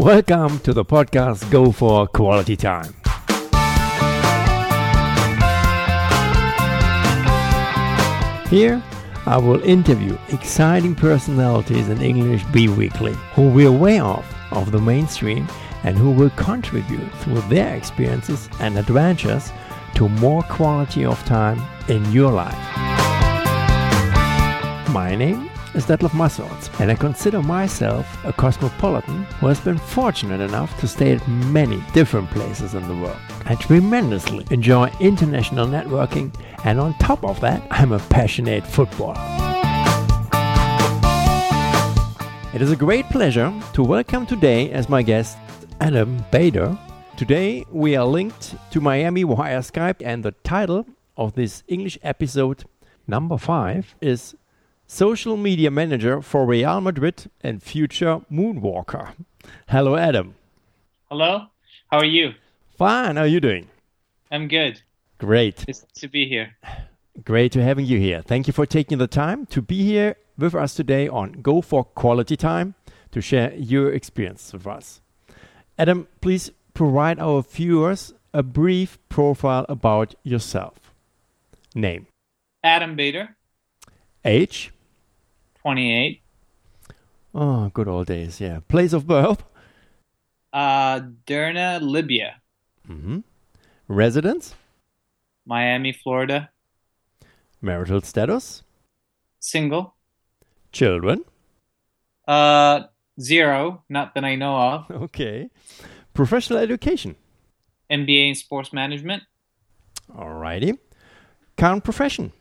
Welcome to the podcast Go for Quality Time. Here, I will interview exciting personalities in English B Weekly who we're way off of the mainstream and who will contribute through their experiences and adventures to more quality of time in your life. My name is Detlef Massorts, and I consider myself a cosmopolitan who has been fortunate enough to stay at many different places in the world. I tremendously enjoy international networking, and on top of that, I'm a passionate footballer. It is a great pleasure to welcome today as my guest Adam Bader. Today we are linked to Miami via Skype, and the title of this English episode, number five, is Social Media Manager for Real Madrid and Future Moonwalker. Hello, Adam. Hello. How are you? Fine. How are you doing? I'm good. Great. It's to be here. Great to having you here. Thank you for taking the time to be here with us today on Go for Quality Time to share your experience with us. Adam, please provide our viewers a brief profile about yourself. Name Adam Bader. Age 28. Oh, good old days, yeah. Place of birth Uh, Derna, Libya. mm-hmm. Residence Miami, Florida. Marital status Single. Children Uh, zero. Not that I know of. Okay. Professional education MBA in sports management. Alrighty. Current profession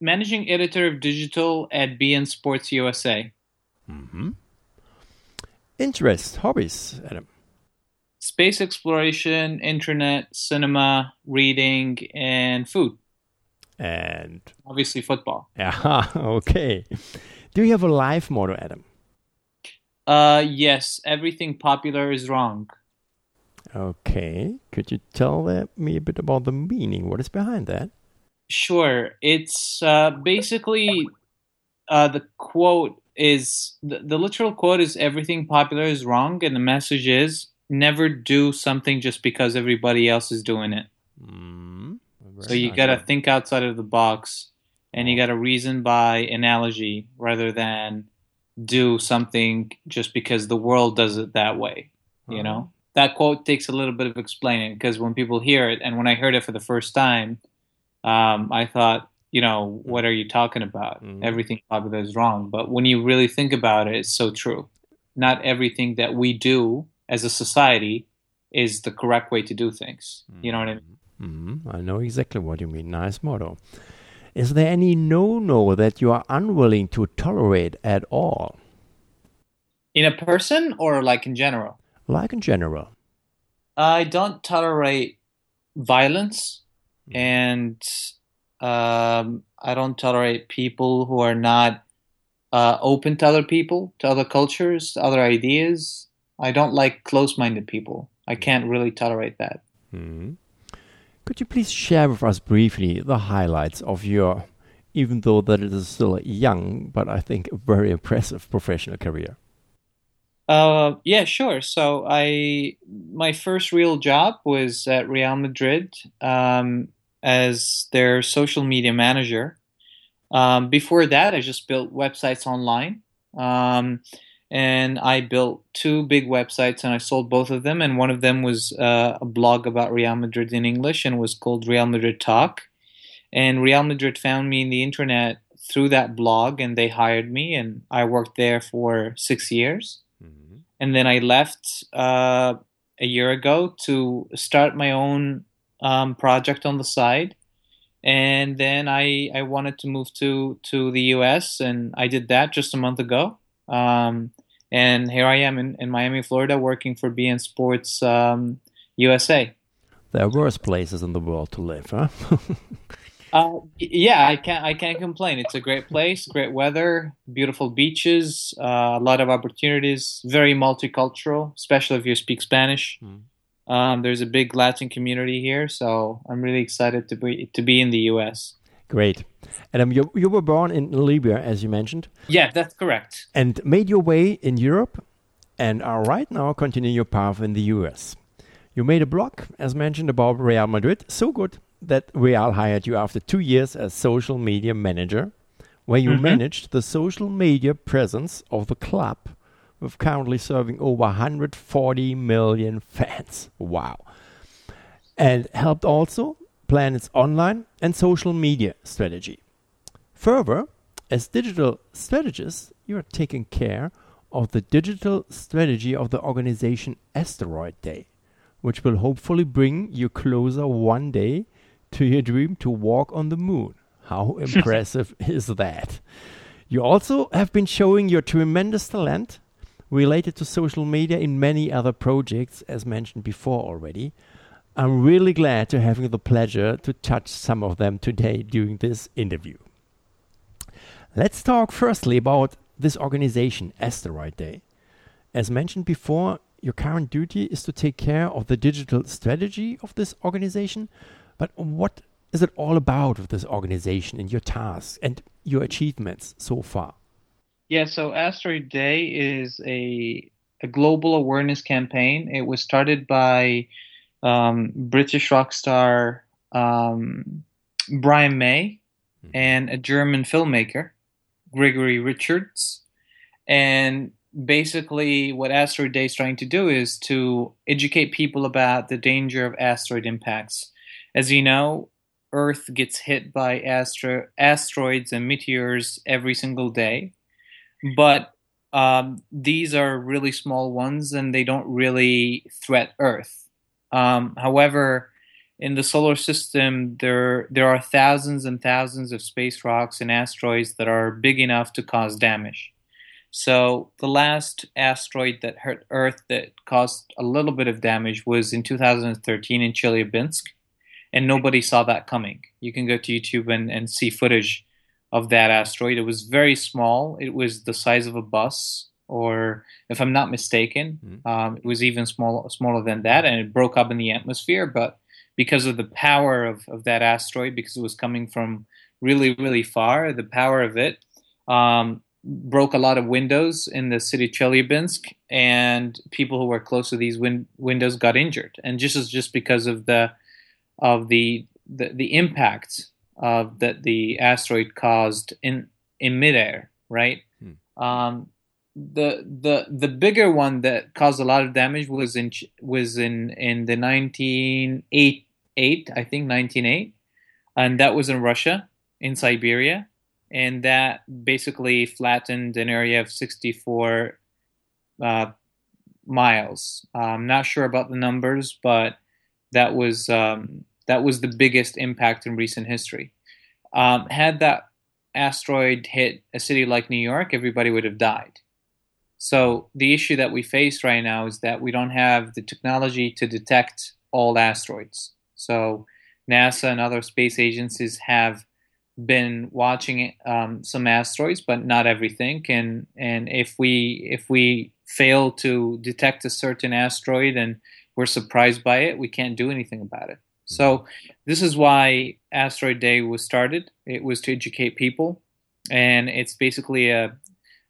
Managing editor of digital at beIN Sports USA. mm-hmm. Interest, hobbies, Adam. Space exploration, internet, cinema, reading, and food. And Obviously, football. aha, okay. Do you have a life motto, Adam? Uh, yes. Everything popular is wrong. Okay. Could you tell me a bit about the meaning? What is behind that? Sure. It's uh, basically uh, the quote is the, the literal quote is everything popular is wrong, and the message is never do something just because everybody else is doing it. Mm, so you got to think outside of the box, and you got to reason by analogy rather than do something just because the world does it that way. You know that quote takes a little bit of explaining because when people hear it, and when I heard it for the first time, um, I thought, you know, what are you talking about? Mhm. Everything popular is wrong. But when you really think about it, it's so true. Not everything that we do as a society is the correct way to do things. You know what I mean? Mm, I know exactly what you mean. Nice motto. Is there any no-no that you are unwilling to tolerate at all, In a person or like in general? like in general? I don't tolerate violence, and um, I don't tolerate people who are not uh, open to other people, to other cultures, to other ideas. I don't like close-minded people. I can't really tolerate that. Mhm. Could you please share with us briefly the highlights of your, even though that it is still young, but I think a very impressive professional career? Uh, yeah, sure. So I my first real job was at Real Madrid um, as their social media manager. Um, before that, I just built websites online, um, and I built two big websites, and I sold both of them. And one of them was uh, a blog about Real Madrid in English, and was called Real Madrid Talk. And Real Madrid found me in the internet through that blog, and they hired me, and I worked there for six years and then I left uh, a year ago to start my own um, project on the side. And then I I wanted to move to to the U.S. and I did that just a month ago. Um, and here I am in, in Miami, Florida, working for beIN Sports um, USA. There are worse places in the world to live, huh? Uh, yeah, I can't. I can't complain. It's a great place, great weather, beautiful beaches, uh, a lot of opportunities. Very multicultural, especially if you speak Spanish. Mm. Um, there's a big Latin community here, so I'm really excited to be to be in the U.S. Great. Adam, you, you were born in Libya, as you mentioned, Yeah, that's correct. and made your way in Europe and are right now continuing your path in the US. You made a blog, as mentioned, about Real Madrid, so good that Real hired you after two years as social media manager, where you mm-hmm. managed the social media presence of the club with currently serving over 140 million fans. Wow. And helped also plan its online and social media strategy. Further, as digital strategist, you are taking care of the digital strategy of the organization Asteroid Day which will hopefully bring you closer one day to your dream to walk on the moon. How impressive is that? You also have been showing your tremendous talent related to social media in many other projects, as mentioned before already. I'm really glad to having the pleasure to touch some of them today during this interview. Let's talk firstly about this organization, Asteroid Day. As mentioned before, your current duty is to take care of the digital strategy of this organization. But what is it all about with this organization and your tasks and your achievements so far? Yeah, so Asteroid Day is a a global awareness campaign. It was started by um, British rock star um, Brian May mm-hmm. and a German filmmaker, Grigorij Richters. And basically what asteroid day is trying to do is to educate people about the danger of asteroid impacts as you know earth gets hit by astro- asteroids and meteors every single day but um, these are really small ones and they don't really threat earth um, however in the solar system there there are thousands and thousands of space rocks and asteroids that are big enough to cause damage so the last asteroid that hurt Earth that caused a little bit of damage was in 2013 in Chelyabinsk, and nobody saw that coming. You can go to YouTube and, and see footage of that asteroid. It was very small. It was the size of a bus, or if I'm not mistaken, mm. um, it was even small, smaller than that, and it broke up in the atmosphere. But because of the power of, of that asteroid, because it was coming from really, really far, the power of it, um, broke a lot of windows in the city of Chelyabinsk, and people who were close to these win- windows got injured. And just just because of the of the the, the impact of that the asteroid caused in in midair, right? Hmm. Um, the the the bigger one that caused a lot of damage was in was in in the 1908 I think 1908 and that was in Russia in Siberia and that basically flattened an area of 64 uh, miles. I'm not sure about the numbers, but that was um, that was the biggest impact in recent history. Um, had that asteroid hit a city like New York, everybody would have died. So the issue that we face right now is that we don't have the technology to detect all asteroids. So NASA and other space agencies have been watching um, some asteroids, but not everything. And and if we if we fail to detect a certain asteroid and we're surprised by it, we can't do anything about it. Mm-hmm. So this is why Asteroid Day was started. It was to educate people, and it's basically a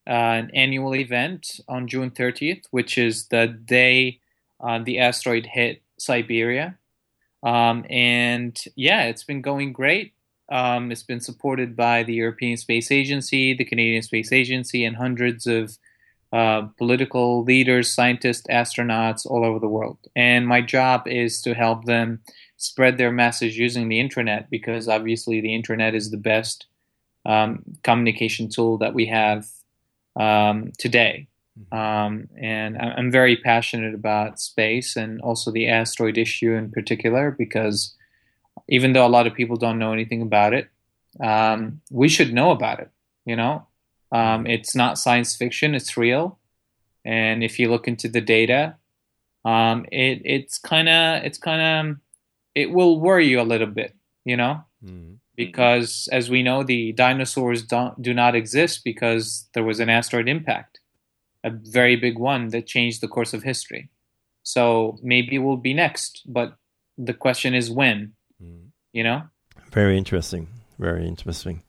uh, an annual event on June 30th, which is the day uh, the asteroid hit Siberia. Um, and yeah, it's been going great. Um, it's been supported by the European Space Agency, the Canadian Space Agency, and hundreds of uh, political leaders, scientists, astronauts all over the world. And my job is to help them spread their message using the internet because obviously the internet is the best um, communication tool that we have um, today. Mm-hmm. Um, and I'm very passionate about space and also the asteroid issue in particular because even though a lot of people don't know anything about it. Um, we should know about it. You know, um, it's not science fiction; it's real. And if you look into the data, um, it it's kind of it's kind of it will worry you a little bit. You know, mm-hmm. because as we know, the dinosaurs don't do not exist because there was an asteroid impact, a very big one that changed the course of history. So maybe we'll be next, but the question is when. Mm. You know? Very interesting. Very interesting.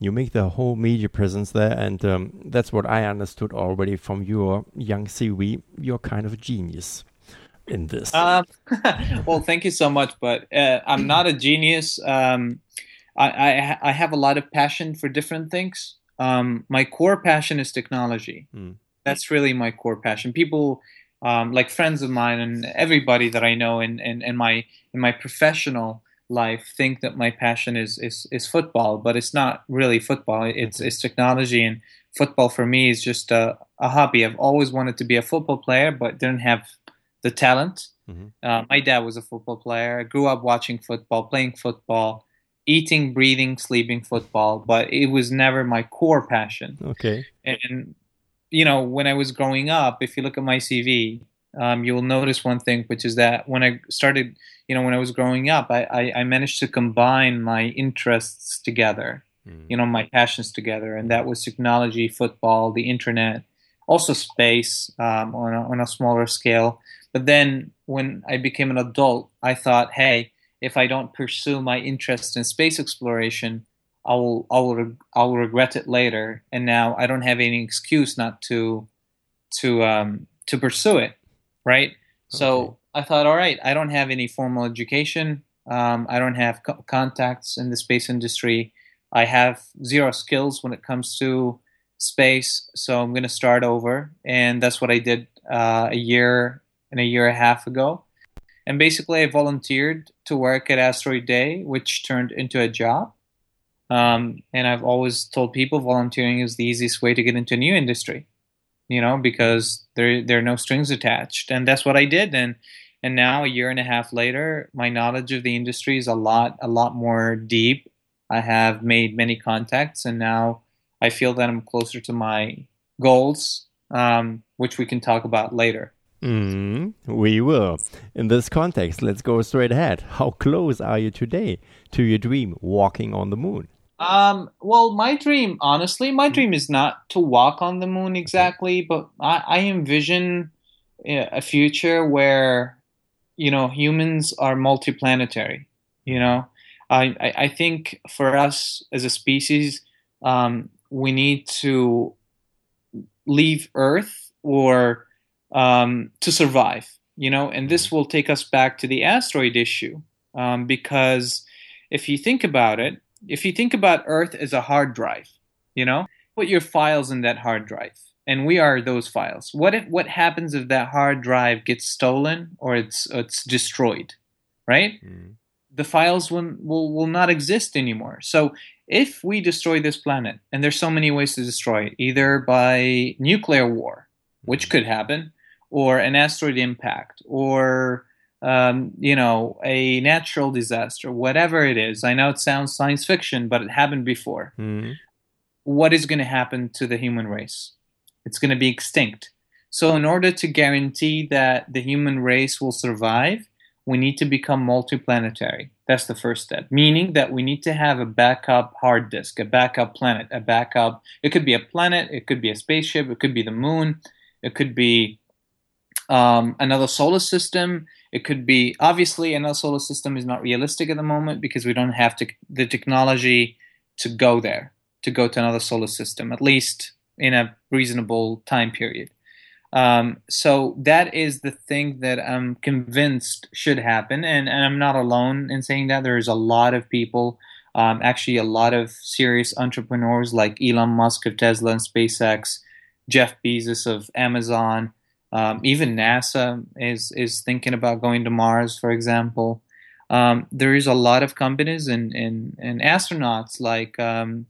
You make the whole media presence there, and um, that's what I understood already from your young CV. You're kind of a genius in this. Um, well, thank you so much, but uh, I'm not a genius. Um, I, I, I have a lot of passion for different things. Um, my core passion is technology. Mm. That's really my core passion. People um, like friends of mine and everybody that I know in, in, in my in my professional life think that my passion is is, is football, but it's not really football. It's it's technology and football for me is just a, a hobby. I've always wanted to be a football player, but didn't have the talent. Mm-hmm. Uh, my dad was a football player. I grew up watching football, playing football, eating, breathing, sleeping football, but it was never my core passion. Okay. And you know, when I was growing up, if you look at my CV, um, you'll notice one thing, which is that when I started, you know, when I was growing up, I, I, I managed to combine my interests together, mm. you know, my passions together, and that was technology, football, the internet, also space um, on, a, on a smaller scale. But then when I became an adult, I thought, hey, if I don't pursue my interest in space exploration, I will I will I will regret it later. And now I don't have any excuse not to to um, to pursue it, right? Okay. So I thought, all right, I don't have any formal education. Um, I don't have co- contacts in the space industry. I have zero skills when it comes to space. So I'm going to start over, and that's what I did uh, a year and a year and a half ago. And basically, I volunteered to work at Asteroid Day, which turned into a job. Um, and I've always told people volunteering is the easiest way to get into a new industry, you know, because there there are no strings attached, and that's what I did. And and now a year and a half later, my knowledge of the industry is a lot a lot more deep. I have made many contacts, and now I feel that I'm closer to my goals, um, which we can talk about later. Mm, we will. In this context, let's go straight ahead. How close are you today to your dream, walking on the moon? Um, well, my dream, honestly, my dream is not to walk on the moon exactly, but I, I envision a future where, you know, humans are multiplanetary. You know, I, I, I think for us as a species, um, we need to leave Earth or um, to survive. You know, and this will take us back to the asteroid issue um, because if you think about it, if you think about Earth as a hard drive, you know, put your files in that hard drive, and we are those files. What if, what happens if that hard drive gets stolen or it's it's destroyed, right? Mm. The files will, will will not exist anymore. So if we destroy this planet, and there's so many ways to destroy it, either by nuclear war, which could happen, or an asteroid impact, or um, you know, a natural disaster, whatever it is. I know it sounds science fiction, but it happened before. Mm-hmm. What is going to happen to the human race? It's going to be extinct. So, in order to guarantee that the human race will survive, we need to become multiplanetary. That's the first step, meaning that we need to have a backup hard disk, a backup planet, a backup. It could be a planet, it could be a spaceship, it could be the moon, it could be um, another solar system, it could be obviously another solar system is not realistic at the moment because we don't have to, the technology to go there, to go to another solar system, at least in a reasonable time period. Um, so that is the thing that I'm convinced should happen, and, and I'm not alone in saying that. There's a lot of people, um, actually, a lot of serious entrepreneurs like Elon Musk of Tesla and SpaceX, Jeff Bezos of Amazon, um, even NASA is is thinking about going to Mars, for example. Um, there is a lot of companies and and, and astronauts like um,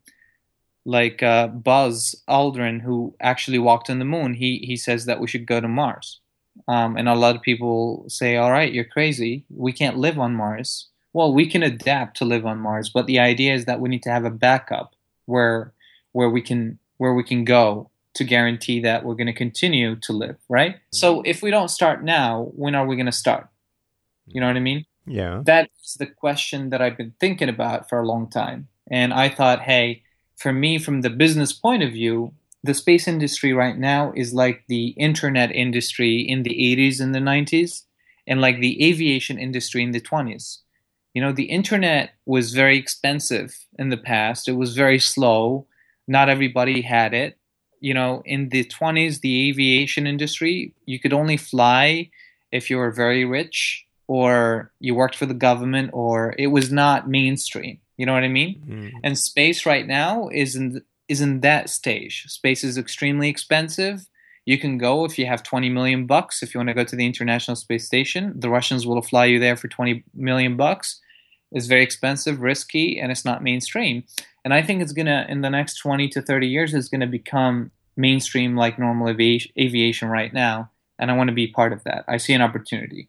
like uh, Buzz Aldrin who actually walked on the moon. He he says that we should go to Mars, um, and a lot of people say, "All right, you're crazy. We can't live on Mars." Well, we can adapt to live on Mars, but the idea is that we need to have a backup where where we can where we can go to guarantee that we're going to continue to live, right? Mm-hmm. So if we don't start now, when are we going to start? You know what I mean? Yeah. That's the question that I've been thinking about for a long time. And I thought, hey, for me, from the business point of view, the space industry right now is like the internet industry in the 80s and the 90s, and like the aviation industry in the 20s. You know, the internet was very expensive in the past. It was very slow. Not everybody had it. You know, in the 20s, the aviation industry, you could only fly if you were very rich or you worked for the government or it was not mainstream. You know what I mean? Mm. And space right now is in is in that stage. Space is extremely expensive. You can go if you have 20 million bucks if you want to go to the International Space Station. The Russians will fly you there for 20 million bucks. It's very expensive, risky, and it's not mainstream. And I think it's going to in the next 20 to 30 years it's going to become mainstream like normal avi- aviation right now, and I want to be part of that. I see an opportunity.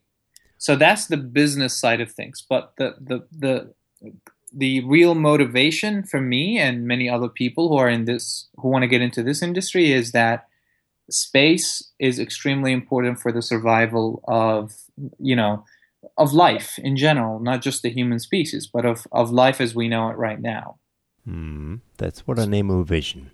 So that's the business side of things, but the the the the real motivation for me and many other people who are in this who want to get into this industry is that space is extremely important for the survival of you know of life in general not just the human species but of, of life as we know it right now mm, that's what I name a vision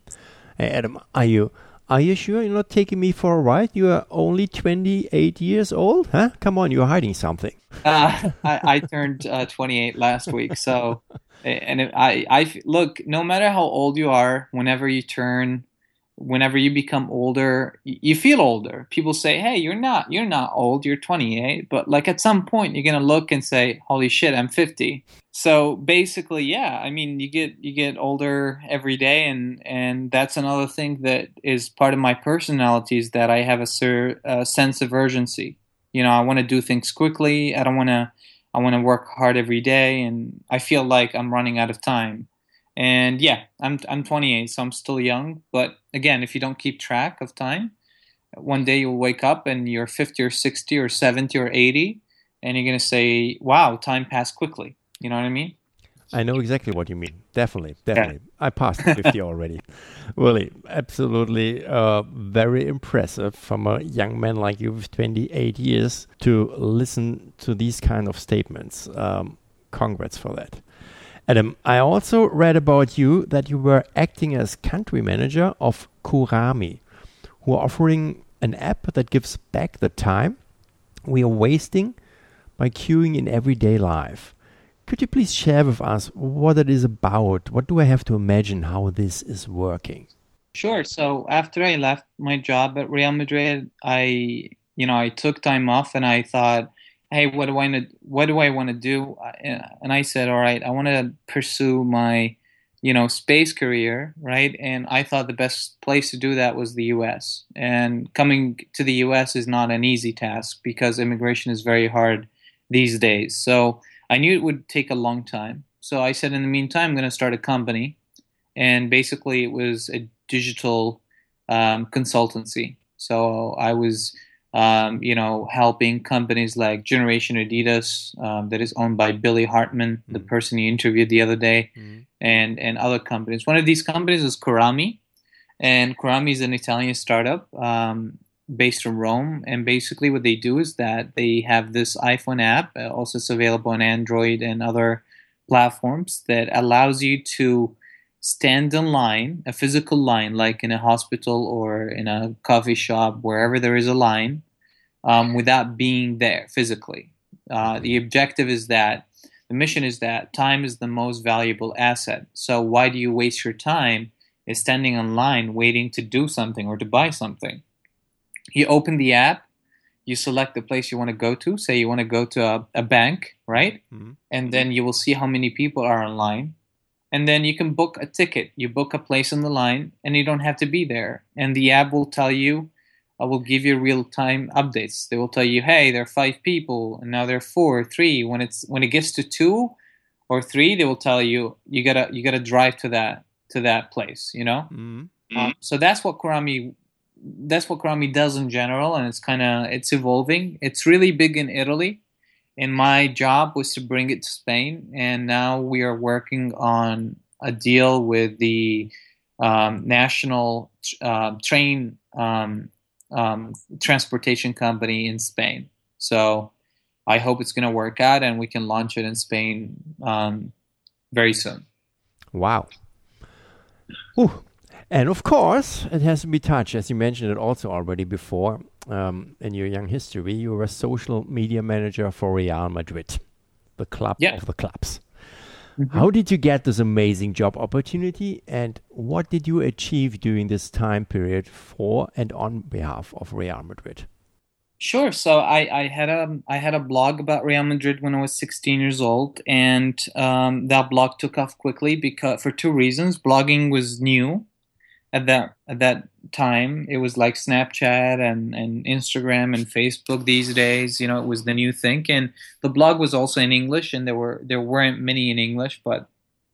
hey adam are you are you sure you're not taking me for a ride? You are only 28 years old? Huh? Come on, you're hiding something. uh, I, I, turned uh, 28 last week. So, and I, I look, no matter how old you are, whenever you turn whenever you become older you feel older. People say hey you're not you're not old you're 28 but like at some point you're to look and say holy shit i'm 50 so basically yeah i mean you get you get older every day and and that's another thing that is part of my personality is that i have a, a sense of urgency. You know i want to do things quickly. I don't want to i want to work hard every day and i feel like i'm running out of time and yeah, I'm I'm 28, so I'm still young. But again, if you don't keep track of time, one day you'll wake up and you're 50 or 60 or 70 or 80, and you're gonna say, "Wow, time passed quickly." You know what I mean? I know exactly what you mean. Definitely, definitely. Yeah. I passed 50 already. Really, absolutely uh, very impressive from a young man like you with 28 years to listen to these kind of statements. Um, congrats for that. Adam, I also read about you that you were acting as country manager of Qurami, who are offering an app that gives back the time we are wasting by queuing in everyday life. Could you please share with us what it is about? What do I have to imagine how this is working? Sure. So after I left my job at Real Madrid, I you know I took time off and I thought hey, what do I want to, what do I want to do? And I said, all right, I want to pursue my, you know, space career, right? And I thought the best place to do that was the U.S. And coming to the U.S. is not an easy task because immigration is very hard these days. So I knew it would take a long time. So I said, in the meantime, I'm going to start a company, and basically it was a digital um, consultancy. So I was um, you know, helping companies like Generation Adidas, um, that is owned by Billy Hartman, mm-hmm. the person you interviewed the other day, mm-hmm. and and other companies. One of these companies is Qurami, and Qurami is an Italian startup um, based in Rome. And basically, what they do is that they have this iPhone app, uh, also it's available on Android and other platforms, that allows you to stand in line, a physical line, like in a hospital or in a coffee shop, wherever there is a line, um, without being there physically. Uh, the objective is that the mission is that time is the most valuable asset. So why do you waste your time is standing in line waiting to do something or to buy something? You open the app, you select the place you want to go to. Say you want to go to a, a bank, right? Mm-hmm. And then you will see how many people are online and then you can book a ticket. You book a place on the line, and you don't have to be there. And the app will tell you, I uh, will give you real time updates. They will tell you, hey, there are five people, and now there are four, three. When it's when it gets to two or three, they will tell you you gotta you gotta drive to that to that place. You know. Mm-hmm. Um, so that's what Qurami that's what Qurami does in general, and it's kind of it's evolving. It's really big in Italy and my job was to bring it to Spain. And now we are working on a deal with the um, national uh, train um, um, transportation company in Spain. So I hope it's going to work out and we can launch it in Spain um, very soon. Wow. Ooh. And of course, it has to be touched, as you mentioned it also already before um, in your young history. You were a social media manager for Real Madrid. the club Yeah. of the clubs. Mhm. How did you get this amazing job opportunity and what did you achieve during this time period for and on behalf of Real Madrid? Sure. So I, I had a I had a blog about Real Madrid when I was 16 years old, and um, that blog took off quickly because for two reasons. Blogging was new at that at that time. It was like Snapchat and, and Instagram and Facebook these days. You know, it was the new thing, and the blog was also in English, and there were there weren't many in English, but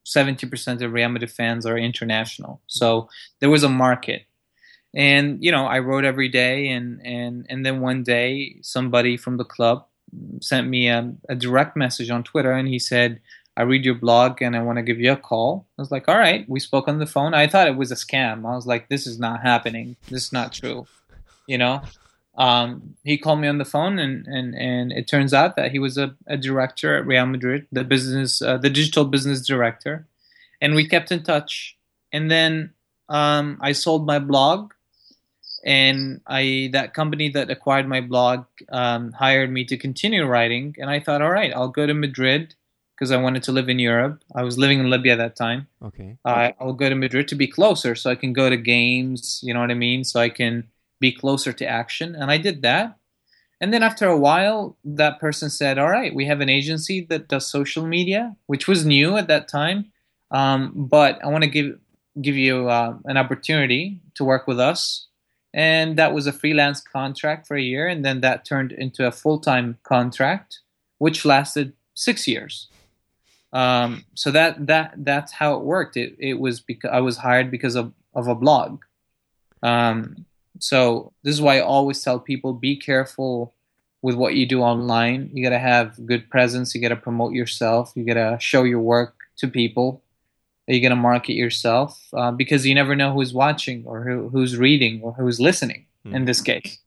70% of Real Madrid fans are international, so there was a market and you know i wrote every day and and and then one day somebody from the club sent me a, a direct message on twitter and he said i read your blog and i want to give you a call. I was like all right. We spoke on the phone. I thought it was a scam. I was like this is not happening. This is not true. You know? Um, he called me on the phone and, and, and it turns out that he was a, a director at real madrid the business uh, the digital business director. And we kept in touch. And then um, i sold my blog. And I that company that acquired my blog um, hired me to continue writing, and I thought, all right, I'll go to Madrid because I wanted to live in Europe. I was living in Libya at that time. Okay. Uh, I'll go to Madrid to be closer, so I can go to games. You know what I mean? So I can be closer to action, and I did that. And then after a while, that person said, "All right, we have an agency that does social media, which was new at that time, um, but I want to give give you uh, an opportunity to work with us." and that was a freelance contract for a year and then that turned into a full-time contract which lasted six years um, so that that that's how it worked it, it was because i was hired because of, of a blog um, so this is why i always tell people be careful with what you do online you got to have good presence you got to promote yourself you got to show your work to people are you going to market yourself? Uh, because you never know who's watching or who, who's reading or who's listening in this case.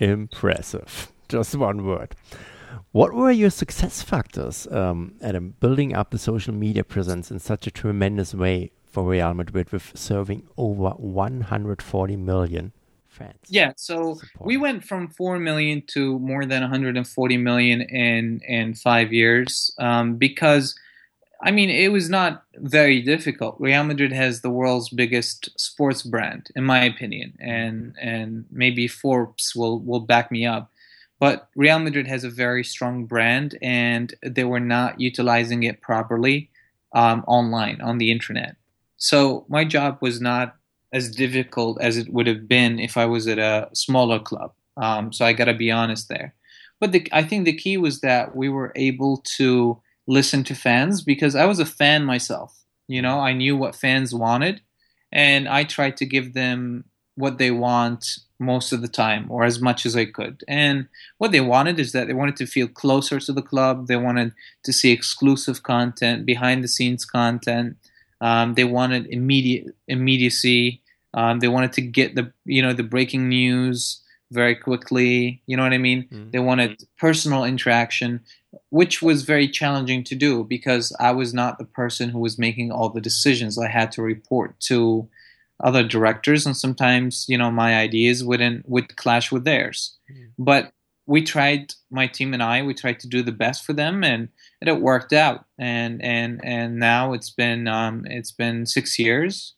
Impressive. Just one word. What were your success factors, um, Adam, building up the social media presence in such a tremendous way for Real Madrid with serving over 140 million fans? Yeah, so we went from 4 million to more than 140 million in, in five years um, because – I mean, it was not very difficult. Real Madrid has the world's biggest sports brand, in my opinion, and and maybe Forbes will will back me up. But Real Madrid has a very strong brand, and they were not utilizing it properly um, online on the internet. So my job was not as difficult as it would have been if I was at a smaller club. Um, so I got to be honest there. But the, I think the key was that we were able to listen to fans because I was a fan myself. You know, I knew what fans wanted, and I tried to give them what they want most of the time or as much as I could. And what they wanted is that they wanted to feel closer to the club. They wanted to see exclusive content, behind the scenes content. Um, they wanted immediate immediacy. Um, they wanted to get the you know the breaking news very quickly. You know what I mean? Mm-hmm. They wanted personal interaction, which was very challenging to do because I was not the person who was making all the decisions. I had to report to other directors, and sometimes you know my ideas wouldn't would clash with theirs. Mm-hmm. But we tried, my team and I, we tried to do the best for them, and, and it worked out. And and and now it's been um, it's been six years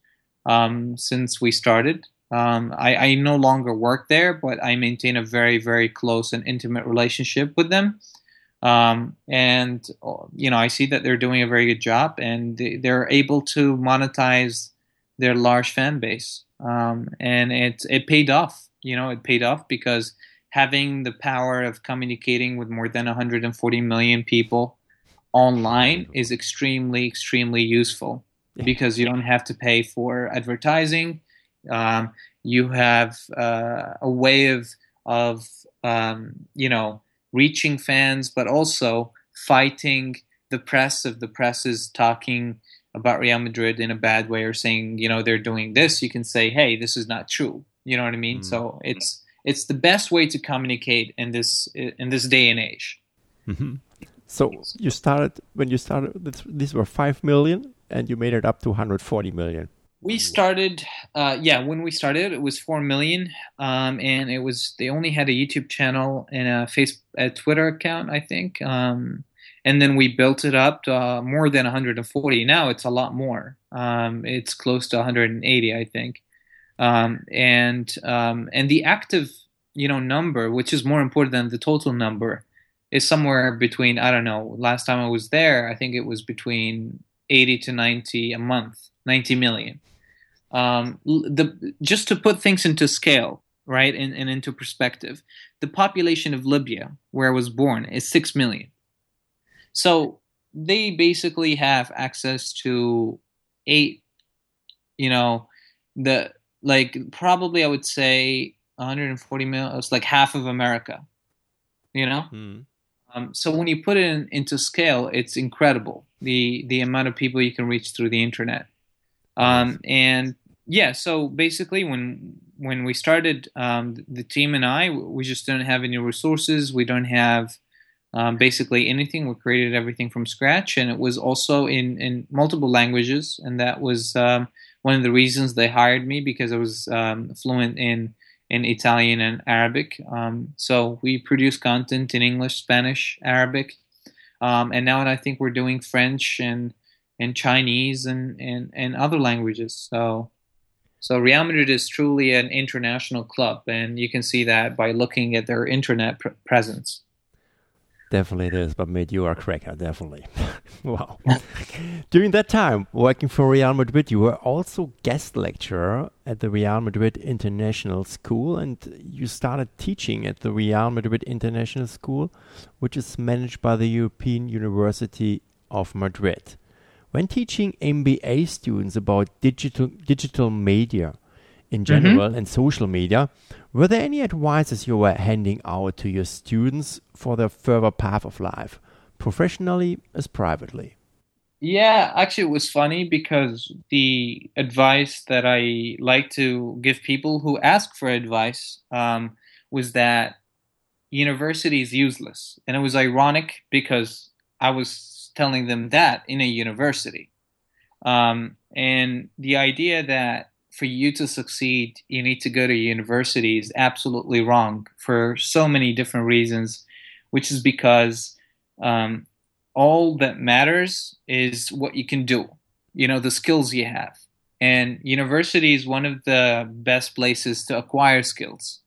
um, since we started. Um, I, I, no longer work there, but I maintain a very, very close and intimate relationship with them. Um, and you know, I see that they're doing a very good job, and they, are able to monetize their large fan base. Um, and it it paid off. You know, it paid off because having the power of communicating with more than 140 million people online is extremely, extremely useful because you don't have to pay for advertising um, you have uh, a way of of um, you know reaching fans, but also fighting the press. If the press is talking about Real Madrid in a bad way or saying you know they're doing this, you can say, "Hey, this is not true." You know what I mean? Mm. So it's it's the best way to communicate in this in this day and age. Mm-hmm. So you started when you started. These were five million, and you made it up to 140 million. We started, uh, yeah, when we started, it was four million, um, and it was they only had a YouTube channel and a face, a Twitter account, I think, um, and then we built it up to uh, more than 140. Now it's a lot more. Um, it's close to 180, I think. Um, and um, and the active you know number, which is more important than the total number, is somewhere between I don't know. Last time I was there, I think it was between 80 to 90 a month, 90 million. Um, the just to put things into scale, right, and, and into perspective, the population of Libya, where I was born, is six million. So they basically have access to eight, you know, the like probably I would say 140 million. It's like half of America, you know. Mm. Um, so when you put it in, into scale, it's incredible the the amount of people you can reach through the internet. Um, and yeah, so basically, when when we started, um, the team and I, we just don't have any resources. We don't have um, basically anything. We created everything from scratch, and it was also in in multiple languages, and that was um, one of the reasons they hired me because I was um, fluent in in Italian and Arabic. Um, so we produce content in English, Spanish, Arabic, um, and now I think we're doing French and and Chinese and, and, and other languages. So so Real Madrid is truly an international club, and you can see that by looking at their internet pr- presence. Definitely it is, but mate, you are a cracker, definitely. wow. During that time, working for Real Madrid, you were also guest lecturer at the Real Madrid International School, and you started teaching at the Real Madrid International School, which is managed by the European University of Madrid. When teaching MBA students about digital digital media in mm-hmm. general mm -hmm. and social media, were there any advices you were handing out to your students for their further path of life, professionally as privately? Yeah, actually, it was funny because the advice that I like to give people who ask for advice um, was that university is useless. And it was ironic because I was telling them that in a university. Um, and the idea that for you to succeed, you need to go to university is absolutely wrong for so many different reasons, which is because um, all that matters is what you can do, you know, the skills you have. And university is one of the best places to acquire skills.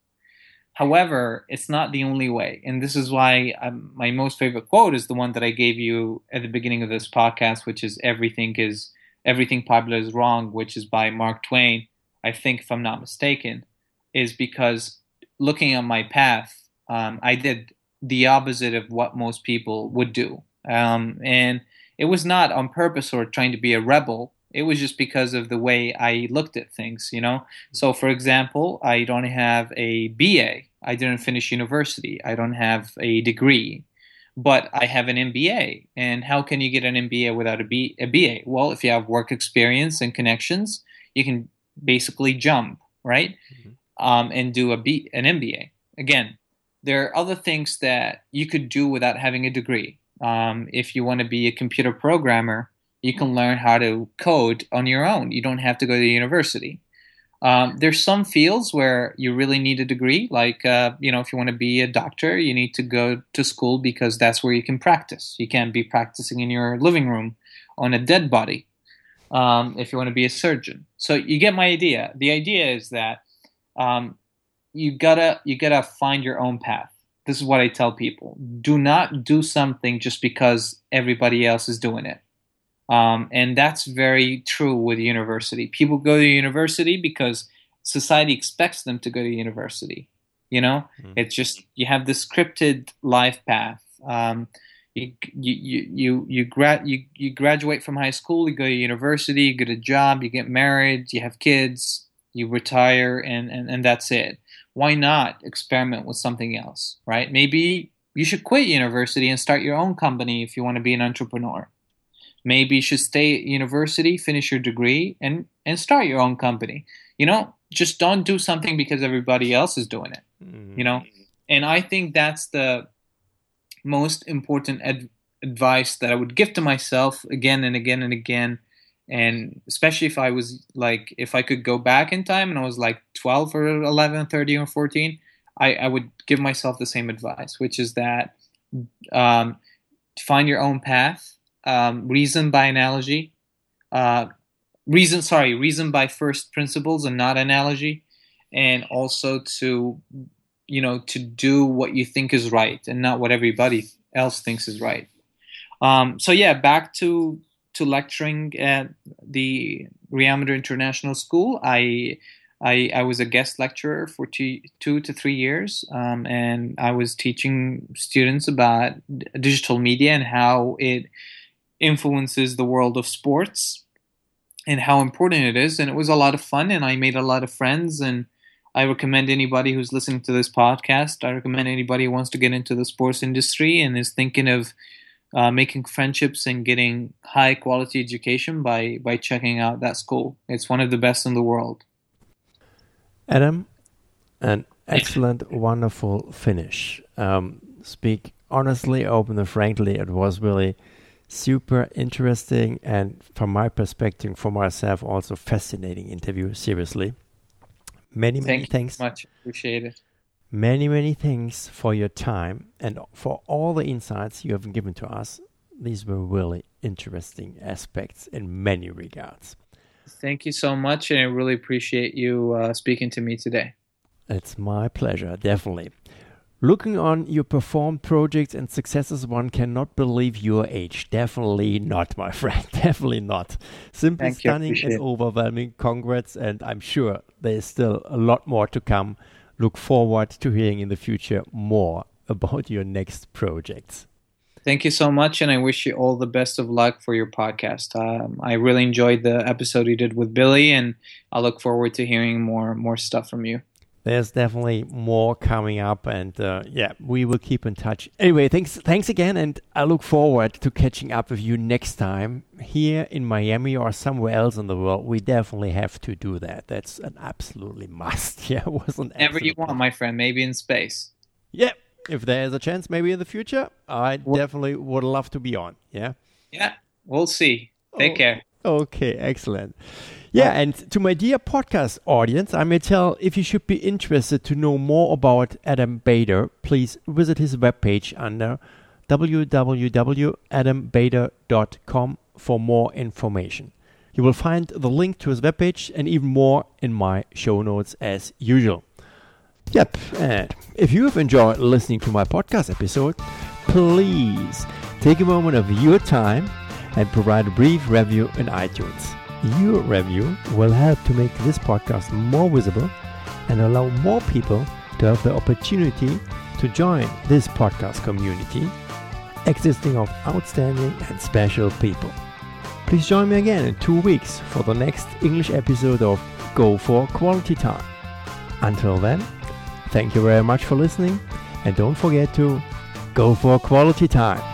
However, it's not the only way. And this is why um, my most favorite quote is the one that I gave you at the beginning of this podcast, which is everything is Everything Popular is Wrong, which is by Mark Twain, I think, if I'm not mistaken, is because looking at my path, um, I did the opposite of what most people would do. Um, and it was not on purpose or trying to be a rebel. It was just because of the way I looked at things, you know? So, for example, I don't have a BA. I didn't finish university. I don't have a degree but I have an MBA. And how can you get an MBA without a, B, a BA? Well, if you have work experience and connections, you can basically jump, right? Mm-hmm. Um, and do a B, an MBA. Again, there are other things that you could do without having a degree. Um, if you want to be a computer programmer, you can learn how to code on your own. You don't have to go to university. Um, there's some fields where you really need a degree, like uh, you know, if you want to be a doctor, you need to go to school because that's where you can practice. You can't be practicing in your living room on a dead body. Um, if you want to be a surgeon, so you get my idea. The idea is that um, you gotta you gotta find your own path. This is what I tell people: do not do something just because everybody else is doing it. Um, and that's very true with university. People go to university because society expects them to go to university. You know, mm. it's just you have this scripted life path. Um, you you you you, grad you you graduate from high school, you go to university, you get a job, you get married, you have kids, you retire, and and, and that's it. Why not experiment with something else, right? Maybe you should quit university and start your own company if you want to be an entrepreneur maybe you should stay at university, finish your degree, and and start your own company. You know, just don't do something because everybody else is doing it. Mm-hmm. You know, and I think that's the most important ad- advice that I would give to myself again and again and again. And especially if I was like, if I could go back in time and I was like 12 or 11, 13 or 14, I, I would give myself the same advice, which is that um, find your own path, um, reason by analogy, uh, reason sorry, reason by first principles and not analogy, and also to you know to do what you think is right and not what everybody else thinks is right. Um, so yeah, back to to lecturing at the Madrid International School. I I, I was a guest lecturer for two, two to three years, um, and I was teaching students about digital media and how it influences the world of sports and how important it is. And it was a lot of fun, and I made a lot of friends. And I recommend anybody who's listening to this podcast, I recommend anybody who wants to get into the sports industry and is thinking of uh, making friendships and getting high quality education by by checking out that school. It's one of the best in the world. Adam, an excellent, wonderful finish. Um, speak honestly, open and frankly, it was really super interesting and from my perspective, for myself, also fascinating interview. Seriously, many many Thank thanks. much appreciate it. Many many thanks for your time and for all the insights you have given to us. These were really interesting aspects in many regards. Thank you so much, and I really appreciate you uh, speaking to me today. It's my pleasure, definitely. Looking on your performed projects and successes, one cannot believe your age. Definitely not, my friend. Definitely not. Simply Thank stunning and overwhelming. Congrats, and I'm sure there's still a lot more to come. Look forward to hearing in the future more about your next projects. Thank you so much, and I wish you all the best of luck for your podcast. Um, I really enjoyed the episode you did with Billy, and I look forward to hearing more more stuff from you. There's definitely more coming up, and uh, yeah, we will keep in touch. Anyway, thanks, thanks again, and I look forward to catching up with you next time here in Miami or somewhere else in the world. We definitely have to do that. That's an absolutely must. Yeah, it was an Whenever you want, my friend. Maybe in space. Yeah, if there's a chance, maybe in the future, I Well- definitely would love to be on. Yeah. Yeah, we'll see. Take Oh. care. Okay, excellent. Yeah, uh, and to my dear podcast audience, I may tell if you should be interested to know more about Adam Bader, please visit his webpage under www.adambader.com for more information. You will find the link to his webpage and even more in my show notes as usual. Yep, and if you have enjoyed listening to my podcast episode, please take a moment of your time and provide a brief review in iTunes. Your review will help to make this podcast more visible and allow more people to have the opportunity to join this podcast community existing of outstanding and special people. Please join me again in two weeks for the next English episode of Go for Quality Time. Until then, thank you very much for listening and don't forget to go for quality time.